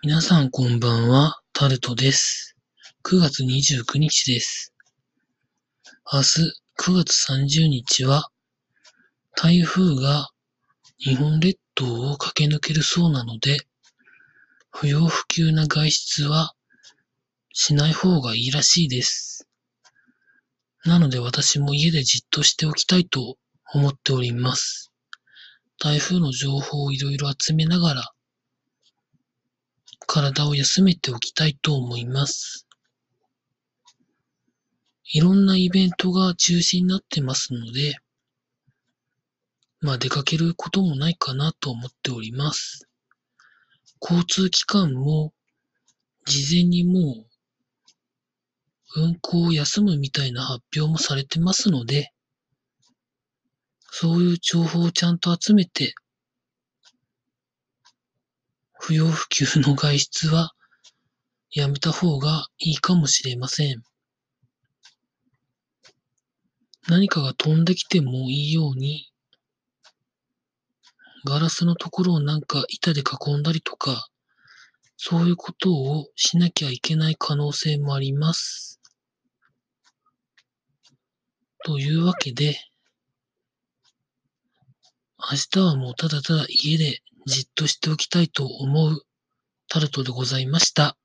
皆さんこんばんは、タルトです。9月29日です。明日9月30日は、台風が日本列島を駆け抜けるそうなので、不要不急な外出はしない方がいいらしいです。なので私も家でじっとしておきたいと思っております。台風の情報をいろいろ集めながら、体を休めておきたいと思います。いろんなイベントが中止になってますので、まあ出かけることもないかなと思っております。交通機関も事前にもう運行を休むみたいな発表もされてますので、そういう情報をちゃんと集めて、不要不急の外出はやめた方がいいかもしれません。何かが飛んできてもいいように、ガラスのところをなんか板で囲んだりとか、そういうことをしなきゃいけない可能性もあります。というわけで、明日はもうただただ家でじっとしておきたいと思うタルトでございました。